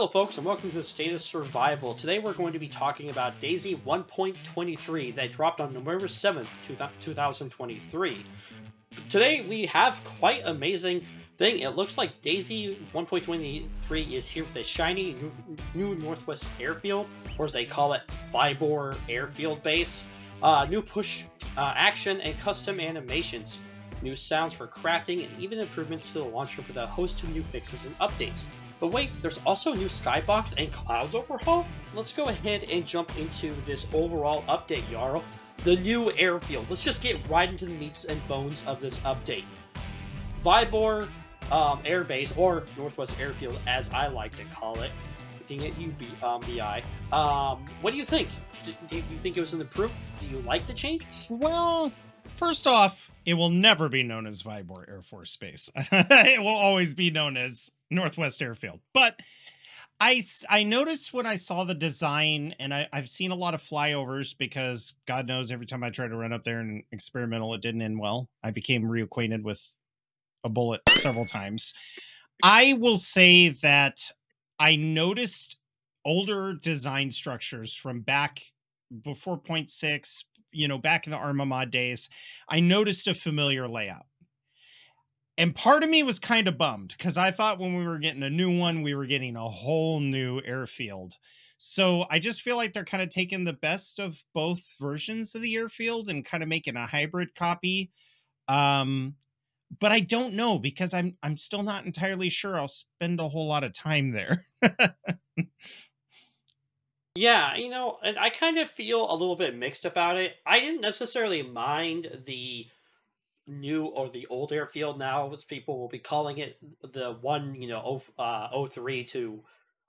Hello, folks, and welcome to the State of Survival. Today, we're going to be talking about DayZ 1.23 that dropped on November 7th, 2023. Today, we have quite amazing thing. It looks like DayZ 1.23 is here with a shiny new, new Northwest Airfield, or as they call it, Vybor Airfield Base. Uh, new push uh, action and custom animations, new sounds for crafting, and even improvements to the launcher with a host of new fixes and updates. But wait, there's also a new skybox and clouds overhaul? Let's go ahead and jump into this overall update, Jarl. The new airfield. Let's just get right into the meats and bones of this update. Vybor um, Air Base, or Northwest Airfield, as I like to call it, looking at you, um, BI. Um, what do you think? Do, do you think it was an improvement? Do you like the changes? Well, first off, it will never be known as Vybor Air Force Base. it will always be known as Northwest Airfield. But I I noticed when I saw the design, and I, I've seen a lot of flyovers because God knows every time I try to run up there and experimental, it didn't end well. I became reacquainted with a bullet several times. I will say that I noticed older design structures from back before 0.6, you know, back in the Arma mod days. I noticed a familiar layout. And part of me was kind of bummed because I thought when we were getting a new one, we were getting a whole new airfield. So I just feel like they're kind of taking the best of both versions of the airfield and kind of making a hybrid copy. Um, but I don't know because I'm I'm still not entirely sure I'll spend a whole lot of time there. yeah, you know, and I kind of feel a little bit mixed about it. I didn't necessarily mind the new or the old airfield now, as people will be calling it, the one, you know, uh, 03 to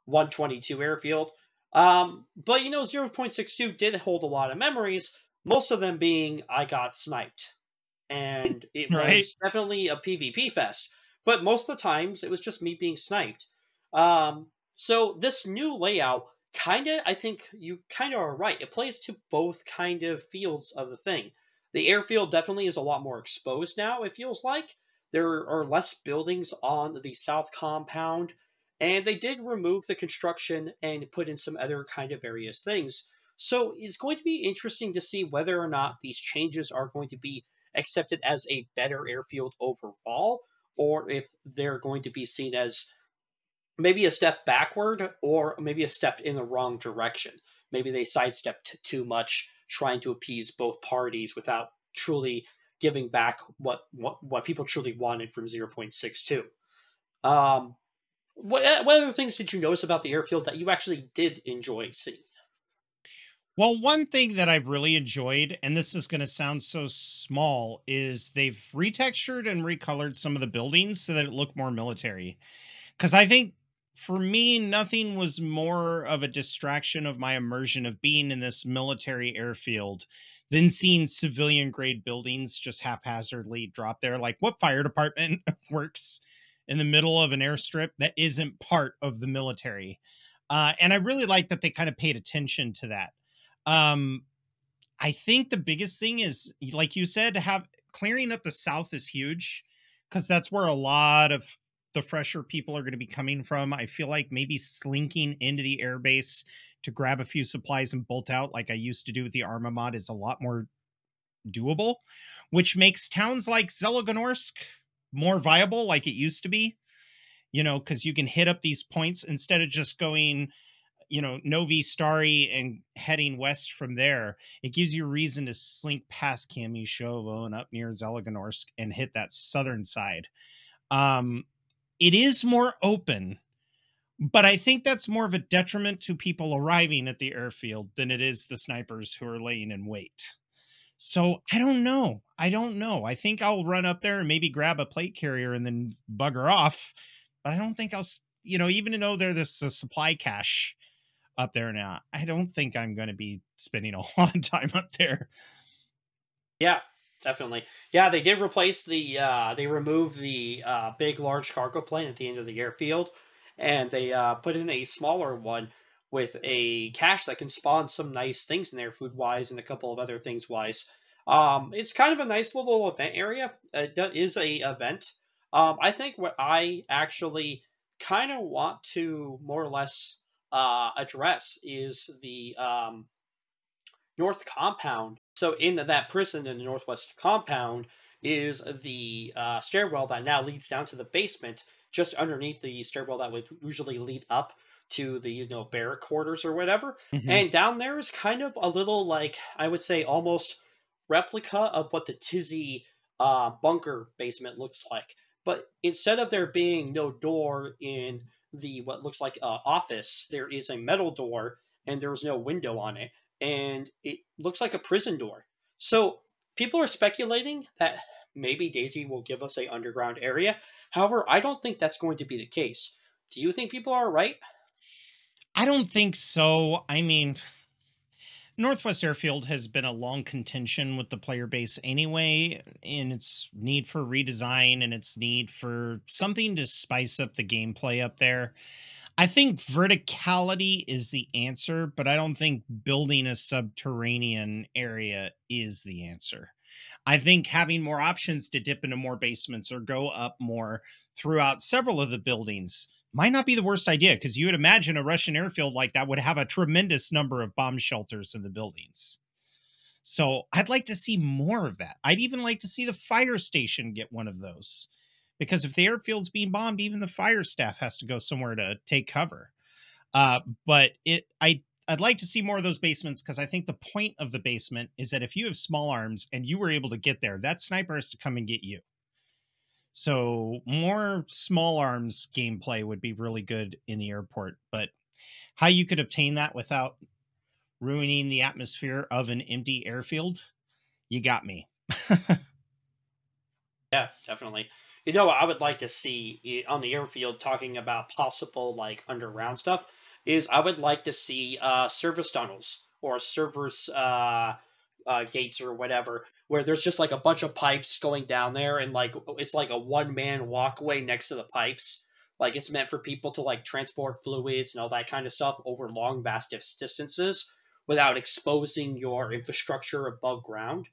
122 airfield. Um, but, you know, 0.62 did hold a lot of memories, most of them being I got sniped. And it right. was definitely a PvP fest. But most of the times, it was just me being sniped. Um, so this new layout kind of, I think you kind of are right. It plays to both kind of fields of the thing. The airfield definitely is a lot more exposed now, it feels like. There are less buildings on the south compound, and they did remove the construction and put in some other kind of various things. So it's going to be interesting to see whether or not these changes are going to be accepted as a better airfield overall, or if they're going to be seen as maybe a step backward or maybe a step in the wrong direction. Maybe they sidestepped too much trying to appease both parties without truly giving back what what, what people truly wanted from 0.62. Um, what, uh, what other things did you notice about the airfield that you actually did enjoy seeing? Well, one thing that I've really enjoyed, and this is going to sound so small, is they've retextured and recolored some of the buildings so that it looked more military. Because I think for me, nothing was more of a distraction of my immersion of being in this military airfield than seeing civilian grade buildings just haphazardly drop there. Like, what fire department works in the middle of an airstrip that isn't part of the military? Uh, and I really like that they kind of paid attention to that. Um, I think the biggest thing is, like you said, have clearing up the South is huge because that's where a lot of the fresher people are going to be coming from. I feel like maybe slinking into the airbase to grab a few supplies and bolt out like I used to do with the Arma mod is a lot more doable, which makes towns like Zelenogorsk more viable like it used to be. You know, because you can hit up these points instead of just going, you know, Novi Stary and heading west from there. It gives you a reason to slink past Kamyshovo and up near Zelenogorsk and hit that southern side. Um, it is more open but I think that's more of a detriment to people arriving at the airfield than it is the snipers who are laying in wait. So I don't know. I don't know. I think I'll run up there and maybe grab a plate carrier and then bugger off. But I don't think I'll, you know, even though there's a supply cache up there now, I don't think I'm going to be spending a lot of time up there. Yeah, definitely. Yeah, they did replace the uh they removed the uh big large cargo plane at the end of the airfield and they uh put in a smaller one with a cache that can spawn some nice things in there food wise and a couple of other things wise. Um it's kind of a nice little event area. It is a event. Um I think what I actually kind of want to more or less uh, address is the um, North Compound. So, in that prison in the Northwest Compound is the uh, stairwell that now leads down to the basement, just underneath the stairwell that would usually lead up to the you know barrack quarters or whatever. hmm And down there is kind of a little like I would say almost replica of what the Tisy uh, bunker basement looks like. But instead of there being no door in the what looks like uh, office, there is a metal door and there is no window on it, and it looks like a prison door. So people are speculating that maybe DayZ will give us a underground area. However, I don't think that's going to be the case. Do you think people are right? I don't think so. I mean, Northwest Airfield has been a long contention with the player base anyway, in its need for redesign and its need for something to spice up the gameplay up there. I think verticality is the answer, but I don't think building a subterranean area is the answer. I think having more options to dip into more basements or go up more throughout several of the buildings might not be the worst idea because you would imagine a Russian airfield like that would have a tremendous number of bomb shelters in the buildings. So I'd like to see more of that. I'd even like to see the fire station get one of those because if the airfield's being bombed, even the fire staff has to go somewhere to take cover. Uh, but it, I, I'd like to see more of those basements because I think the point of the basement is that if you have small arms and you were able to get there, that sniper has to come and get you. So more small arms gameplay would be really good in the airport. But how you could obtain that without ruining the atmosphere of an empty airfield, you got me. Yeah, definitely. You know, I would like to see on the airfield talking about possible like underground stuff is I would like to see uh, service tunnels or service uh, uh, gates or whatever, where there's just like a bunch of pipes going down there, and like it's like a one man walkway next to the pipes. Like it's meant for people to like transport fluids and all that kind of stuff over long, vast distances without exposing your infrastructure above ground.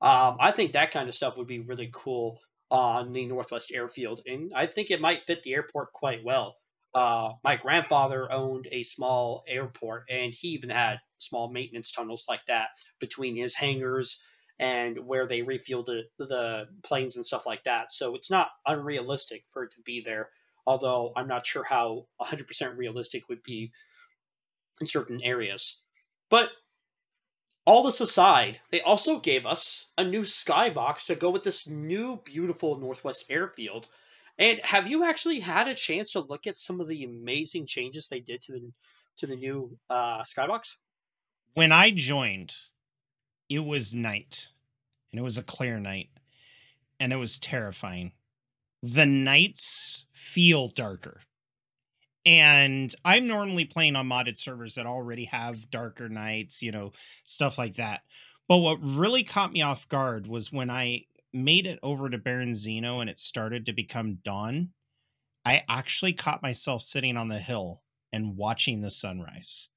Um, I think that kind of stuff would be really cool on the Northwest Airfield, and I think it might fit the airport quite well. Uh, my grandfather owned a small airport, and he even had small maintenance tunnels like that between his hangars and where they refueled the, the planes and stuff like that. So it's not unrealistic for it to be there, although I'm not sure how 100% realistic would be in certain areas. But all this aside, they also gave us a new skybox to go with this new beautiful Northwest Airfield. And have you actually had a chance to look at some of the amazing changes they did to the to the new uh, skybox? when I joined, it was night and it was a clear night and it was terrifying. The nights feel darker. And I'm normally playing on modded servers that already have darker nights, you know, stuff like that. But what really caught me off guard was when I made it over to Berezino and it started to become dawn. I actually caught myself sitting on the hill and watching the sunrise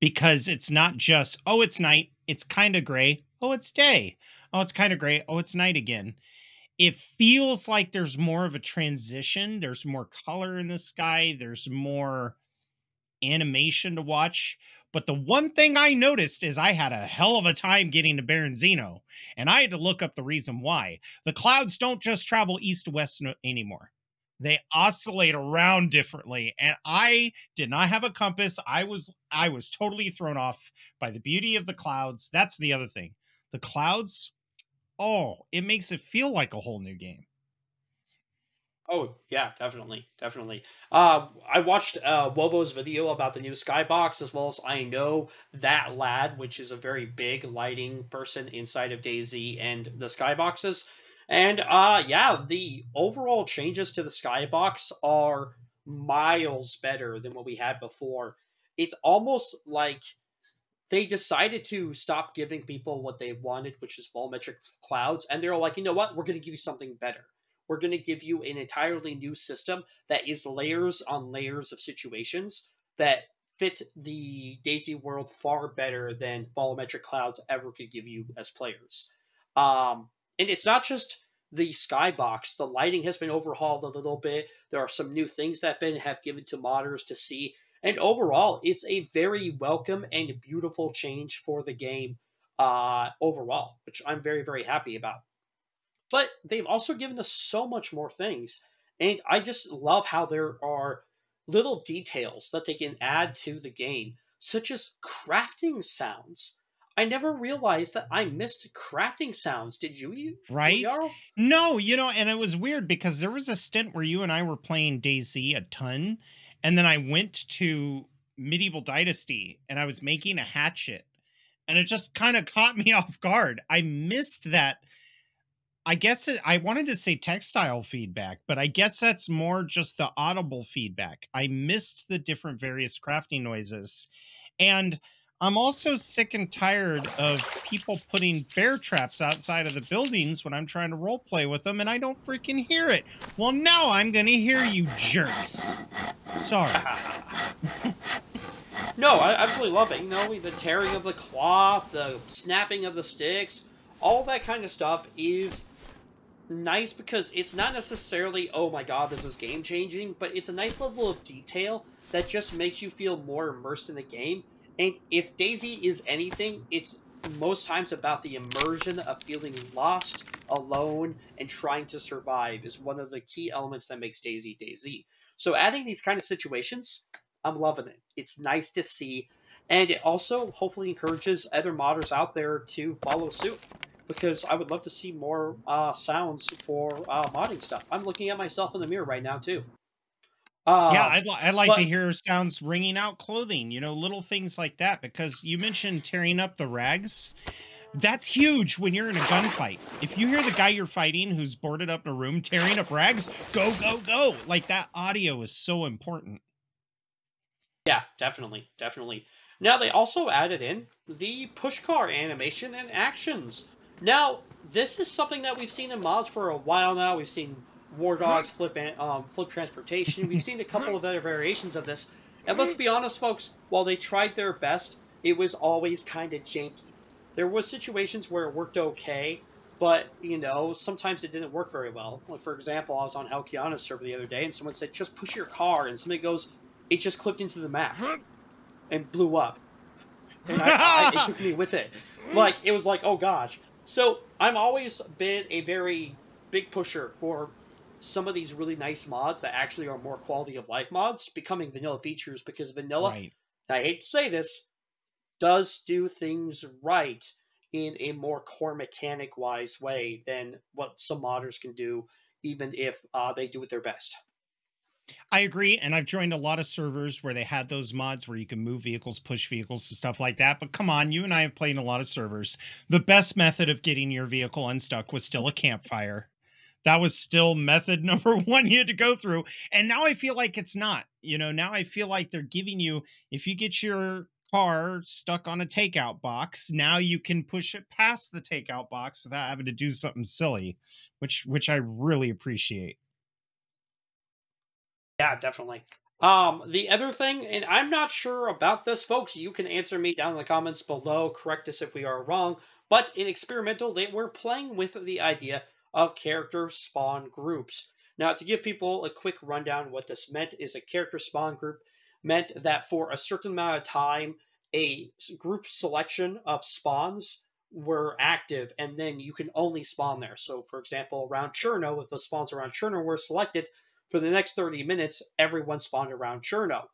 because it's not just, oh, it's night, it's kind of gray, oh, it's day, oh, it's kind of gray, oh, it's night again. It feels like there's more of a transition. There's more color in the sky. There's more animation to watch. But the one thing I noticed is I had a hell of a time getting to Berezino, and I had to look up the reason why. The clouds don't just travel east to west anymore. They oscillate around differently, and I did not have a compass. I was I was totally thrown off by the beauty of the clouds. That's the other thing. The clouds, oh, it makes it feel like a whole new game. Oh yeah, definitely, definitely. Uh, I watched uh, Wobo's video about the new skybox, as well as I know that lad, which is a very big lighting person inside of DayZ and the skyboxes. And uh, yeah, the overall changes to the skybox are miles better than what we had before. It's almost like they decided to stop giving people what they wanted, which is volumetric clouds, and they're like, you know what? We're going to give you something better. We're going to give you an entirely new system that is layers on layers of situations that fit the DayZ world far better than volumetric clouds ever could give you as players. Um, and it's not just the skybox. The lighting has been overhauled a little bit. There are some new things that been have given to modders to see. And overall, it's a very welcome and beautiful change for the game uh, overall, which I'm very, very happy about. But they've also given us so much more things. And I just love how there are little details that they can add to the game, such as crafting sounds. I never realized that I missed crafting sounds. Did you, Right? Jarl? No, you know, and it was weird because there was a stint where you and I were playing DayZ a ton, and then I went to Medieval Dynasty and I was making a hatchet, and it just kind of caught me off guard. I missed that. I guess it, I wanted to say textile feedback, but I guess that's more just the audible feedback. I missed the different various crafting noises. And I'm also sick and tired of people putting bear traps outside of the buildings when I'm trying to role play with them and I don't freaking hear it. Well, now I'm going to hear you jerks. Sorry. no, I absolutely love it. You know, the tearing of the cloth, the snapping of the sticks, all that kind of stuff is nice because it's not necessarily, oh my god, this is game changing, but it's a nice level of detail that just makes you feel more immersed in the game. And if DayZ is anything, it's most times about the immersion of feeling lost, alone, and trying to survive is one of the key elements that makes DayZ DayZ. So adding these kind of situations, I'm loving it. It's nice to see. And it also hopefully encourages other modders out there to follow suit because I would love to see more uh, sounds for uh, modding stuff. I'm looking at myself in the mirror right now too. Yeah, Um, I'd, li- I'd like to hear sounds wringing out clothing, you know, little things like that, because you mentioned tearing up the rags. That's huge when you're in a gunfight. If you hear the guy you're fighting who's boarded up in a room tearing up rags, go, go, go. Like that audio is so important. yeah, definitely, definitely. Now they also added in the push car animation and actions. Now this is something that we've seen in mods for a while now. We've seen War Dogs flip an- um, flip transportation. We've seen a couple of other variations of this. And let's be honest, folks. While they tried their best, it was always kind of janky. There was situations where it worked okay, but you know sometimes it didn't work very well. Like for example, I was on Halkiana's server the other day, and someone said, "Just push your car," and somebody goes, "It just clipped into the map and blew up," and I, I, it took me with it. Like it was like, oh gosh. So I'm always been a very big pusher for some of these really nice mods that actually are more quality of life mods becoming vanilla features because vanilla right. I hate to say this, does do things right in a more core mechanic wise way than what some modders can do, even if uh, they do it their best. I agree. And I've joined a lot of servers where they had those mods where you can move vehicles, push vehicles, and stuff like that. But come on, you and I have played in a lot of servers. The best method of getting your vehicle unstuck was still a campfire. That was still method number one you had to go through. And now I feel like it's not. You know, now I feel like they're giving you, if you get your car stuck on a takeout box, now you can push it past the takeout box without having to do something silly, which which I really appreciate. Yeah, definitely. Um, the other thing, and I'm not sure about this, folks. You can answer me down in the comments below. Correct us if we are wrong. But in experimental, they were playing with the idea of character spawn groups. Now, to give people a quick rundown, what this meant is a character spawn group meant that for a certain amount of time, a group selection of spawns were active, and then you can only spawn there. So, for example, around Cherno, if the spawns around Cherno were selected, for the next 30 minutes, everyone spawned around Cherno.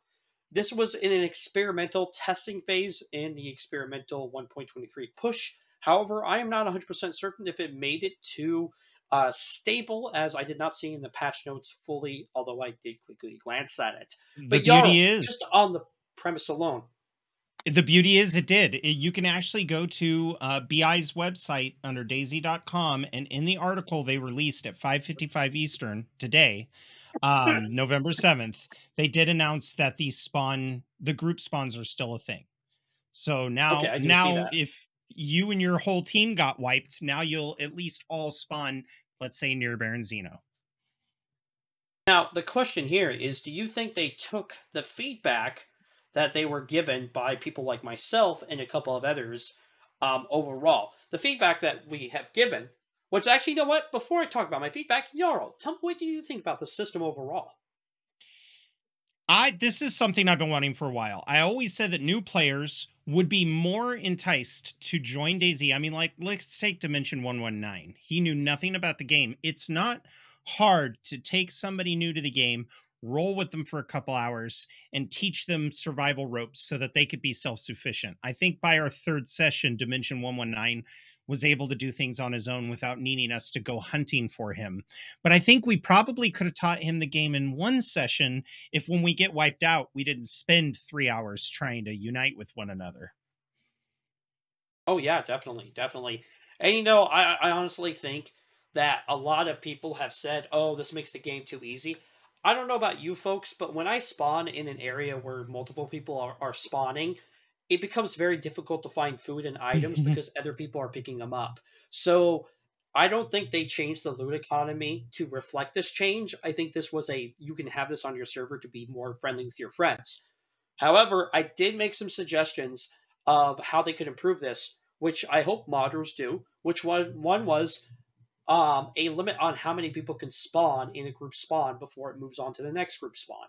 This was in an experimental testing phase in the experimental 1.23 push. However, I am not 100% certain if it made it to uh, stable, as I did not see in the patch notes fully, although I did quickly glance at it. The But beauty Jarl, is just on the premise alone, The beauty is it did. It- you can actually go to uh, BI's website under dayz.com and in the article they released at 5:55 Eastern today, um, November 7th, they did announce that the spawn the group spawns are still a thing. So now see now if you and your whole team got wiped, now you'll at least all spawn let's say near Berezino. Now, the question here is do you think they took the feedback that they were given by people like myself and a couple of others um, overall? The feedback that we have given Which actually, you know what? Before I talk about my feedback, Jarl, tell me what do you think about the system overall? I this is something I've been wanting for a while. I always said that new players would be more enticed to join DayZ. I mean, like let's take Dimension 119. He knew nothing about the game. It's not hard to take somebody new to the game, roll with them for a couple hours, and teach them survival ropes so that they could be self-sufficient. I think by our third session, Dimension 119 was able to do things on his own without needing us to go hunting for him. But I think we probably could have taught him the game in one session if when we get wiped out, we didn't spend three hours trying to unite with one another. Oh yeah, definitely, definitely. And you know, I, I honestly think that a lot of people have said, "Oh, this makes the game too easy." I don't know about you folks, but when I spawn in an area where multiple people are, are spawning, it becomes very difficult to find food and items because other people are picking them up. So I don't think they changed the loot economy to reflect this change. I think this was a you can have this on your server to be more friendly with your friends. However, I did make some suggestions of how they could improve this, which I hope modders do. Which one one was um, a limit on how many people can spawn in a group spawn before it moves on to the next group spawn.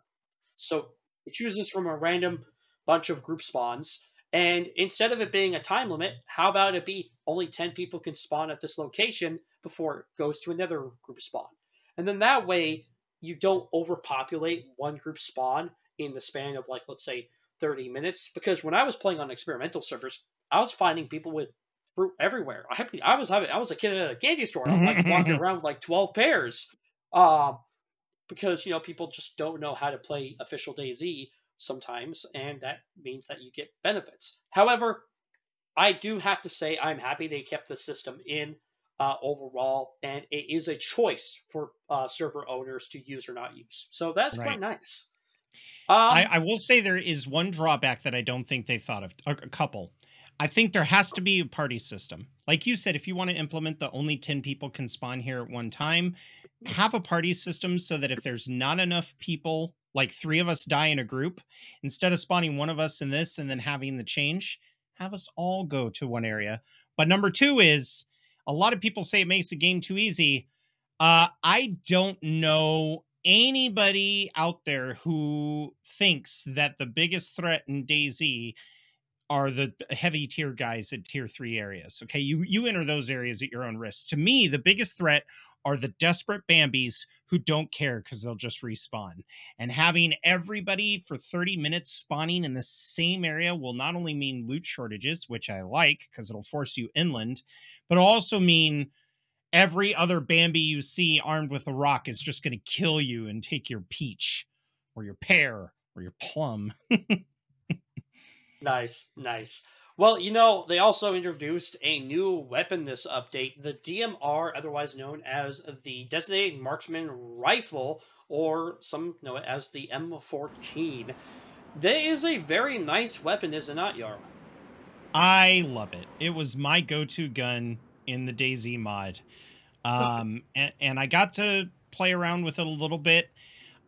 So it chooses from a random bunch of group spawns. And instead of it being a time limit, how about it be only 10 people can spawn at this location before it goes to another group spawn? And then that way, you don't overpopulate one group spawn in the span of, like, let's say 30 minutes. Because when I was playing on experimental servers, I was finding people with fruit everywhere. I, I was having, I was a kid at a candy store. I'm like walking around with like 12 pairs. Um, because, you know, people just don't know how to play official DayZ sometimes, and that means that you get benefits. However, I do have to say I'm happy they kept the system in uh, overall, and it is a choice for uh, server owners to use or not use. So that's right. quite nice. Um, I, I, will say there is one drawback that I don't think they thought of. A, a couple. I think there has to be a party system. Like you said, if you want to implement the only 10 people can spawn here at one time, have a party system so that if there's not enough people like three of us die in a group, instead of spawning one of us in this and then having the change, have us all go to one area. But number two is a lot of people say it makes the game too easy. Uh, I don't know anybody out there who thinks that the biggest threat in DayZ are the heavy tier guys at tier three areas. Okay, you you enter those areas at your own risk. To me, the biggest threat are the desperate Bambis who don't care because they'll just respawn. And having everybody for 30 minutes spawning in the same area will not only mean loot shortages, which I like because it'll force you inland, but also mean every other Bambi you see armed with a rock is just going to kill you and take your peach or your pear or your plum. nice, nice. Well, you know, they also introduced a new weapon this update, the DMR, otherwise known as the Designated Marksman Rifle, or some know it as the M14. That is a very nice weapon, is it not, Jarl? I love it. It was my go-to gun in the DayZ mod. Um, and, and I got to play around with it a little bit.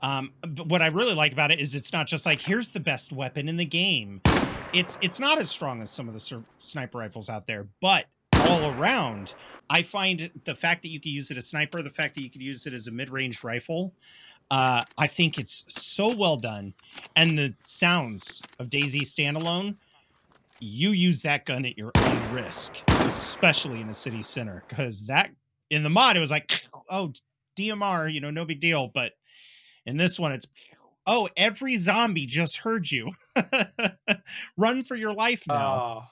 Um, but what I really like about it is it's not just like here's the best weapon in the game. It's it's not as strong as some of the sniper rifles out there, but all around, I find the fact that you can use it as sniper, the fact that you can use it as a mid-range rifle, uh, I think it's so well done. And the sounds of DayZ standalone, you use that gun at your own risk, especially in the city center, because that in the mod it was like, oh, DMR, you know, no big deal, but in this one, it's oh, every zombie just heard you. Run for your life now. Oh,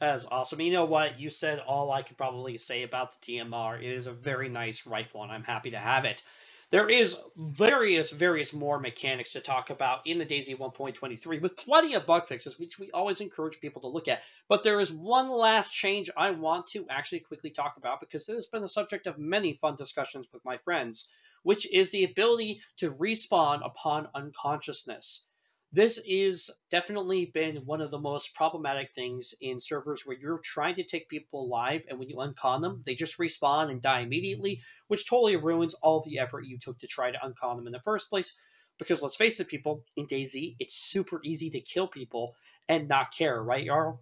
that is awesome. You know what? You said all I could probably say about the DMR. It is a very nice rifle, and I'm happy to have it. There is various, various more mechanics to talk about in the DayZ 1.23 with plenty of bug fixes, which we always encourage people to look at. But there is one last change I want to actually quickly talk about because it has been the subject of many fun discussions with my friends which is the ability to respawn upon unconsciousness. This is definitely been one of the most problematic things in servers where you're trying to take people alive and when you uncon them, they just respawn and die immediately, which totally ruins all the effort you took to try to uncon them in the first place. Because let's face it, people, in DayZ, it's super easy to kill people and not care, right, Jarl?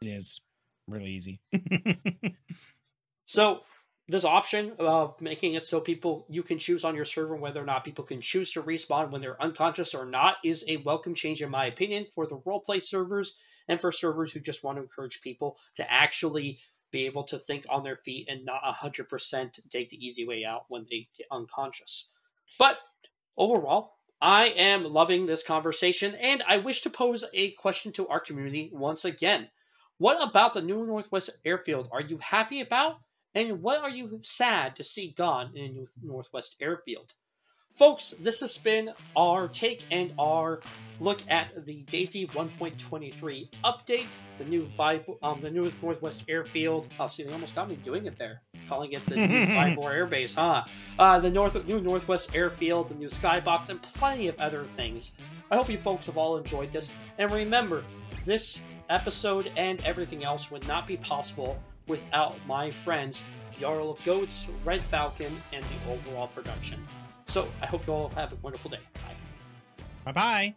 It is really easy. So this option of making it so people you can choose on your server whether or not people can choose to respawn when they're unconscious or not is a welcome change in my opinion for the roleplay servers and for servers who just want to encourage people to actually be able to think on their feet and not 100% take the easy way out when they get unconscious. But overall, I am loving this conversation and I wish to pose a question to our community once again. What about the New Northwest Airfield are you happy about? And what are you sad to see gone in Northwest Airfield? Folks, this has been our take and our look at the DayZ 1.23 update, the new Vibe, um, the new Northwest Airfield. Oh, see, they almost got me doing it there, calling it the new Vybor Air Base, huh? Uh, the North, new Northwest Airfield, the new Skybox, and plenty of other things. I hope you folks have all enjoyed this, and remember, this episode and everything else would not be possible without my friends Jarl of Goats, Red Falcon, and the overall production. So I hope you all have a wonderful day. Bye. Bye bye.